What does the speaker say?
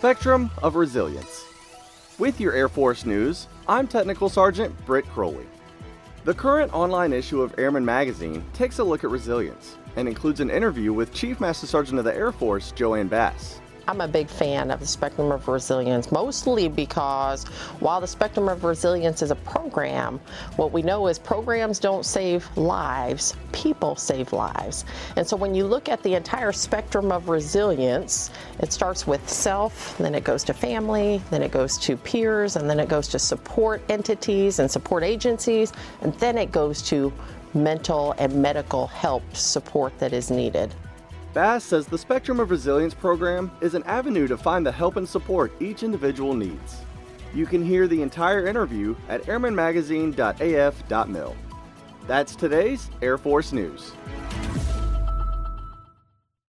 spectrum of resilience. With your Air Force news, I'm Technical Sergeant Britt Crowley. The current online issue of Airman Magazine takes a look at resilience and includes an interview with Chief Master Sergeant of the Air Force, JoAnne Bass. I'm a big fan of the Spectrum of Resilience, mostly because while the Spectrum of Resilience is a program, what we know is programs don't save lives, people save lives. And so when you look at the entire spectrum of resilience, it starts with self, then it goes to family, then it goes to peers, and then it goes to support entities and support agencies, and then it goes to mental and medical help support that is needed. Bass says the Spectrum of Resilience program is an avenue to find the help and support each individual needs. You can hear the entire interview at airmanmagazine.af.mil. That's today's Air Force News.